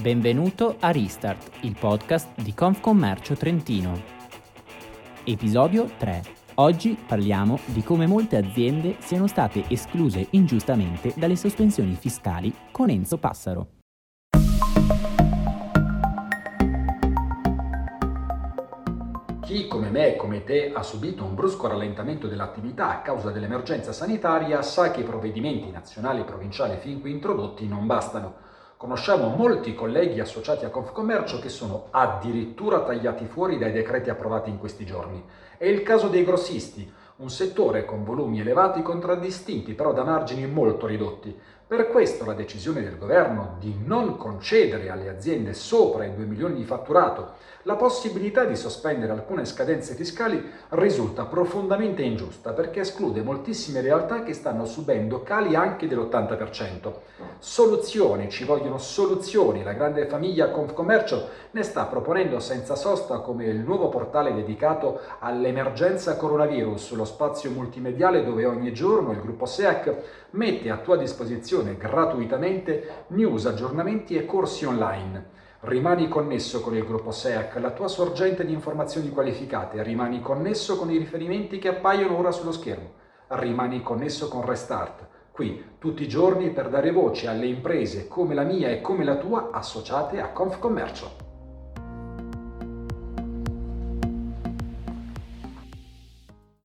Benvenuto a Restart, il podcast di Confcommercio Trentino. Episodio 3. Oggi parliamo di come molte aziende siano state escluse ingiustamente dalle sospensioni fiscali con Enzo Passaro. Chi come me e come te ha subito un brusco rallentamento dell'attività a causa dell'emergenza sanitaria sa che i provvedimenti nazionali e provinciali fin qui introdotti non bastano Conosciamo molti colleghi associati a Confcommercio che sono addirittura tagliati fuori dai decreti approvati in questi giorni. È il caso dei grossisti, un settore con volumi elevati contraddistinti però da margini molto ridotti. Per questo la decisione del governo di non concedere alle aziende sopra i 2 milioni di fatturato la possibilità di sospendere alcune scadenze fiscali risulta profondamente ingiusta perché esclude moltissime realtà che stanno subendo cali anche dell'80%. Soluzioni, ci vogliono soluzioni, la grande famiglia Confcommercio ne sta proponendo senza sosta come il nuovo portale dedicato all'emergenza coronavirus, lo spazio multimediale dove ogni giorno il gruppo SEAC mette a tua disposizione gratuitamente news, aggiornamenti e corsi online. Rimani connesso con il gruppo SEAC, la tua sorgente di informazioni qualificate, rimani connesso con i riferimenti che appaiono ora sullo schermo, rimani connesso con Restart, qui tutti i giorni per dare voce alle imprese come la mia e come la tua associate a Confcommercio.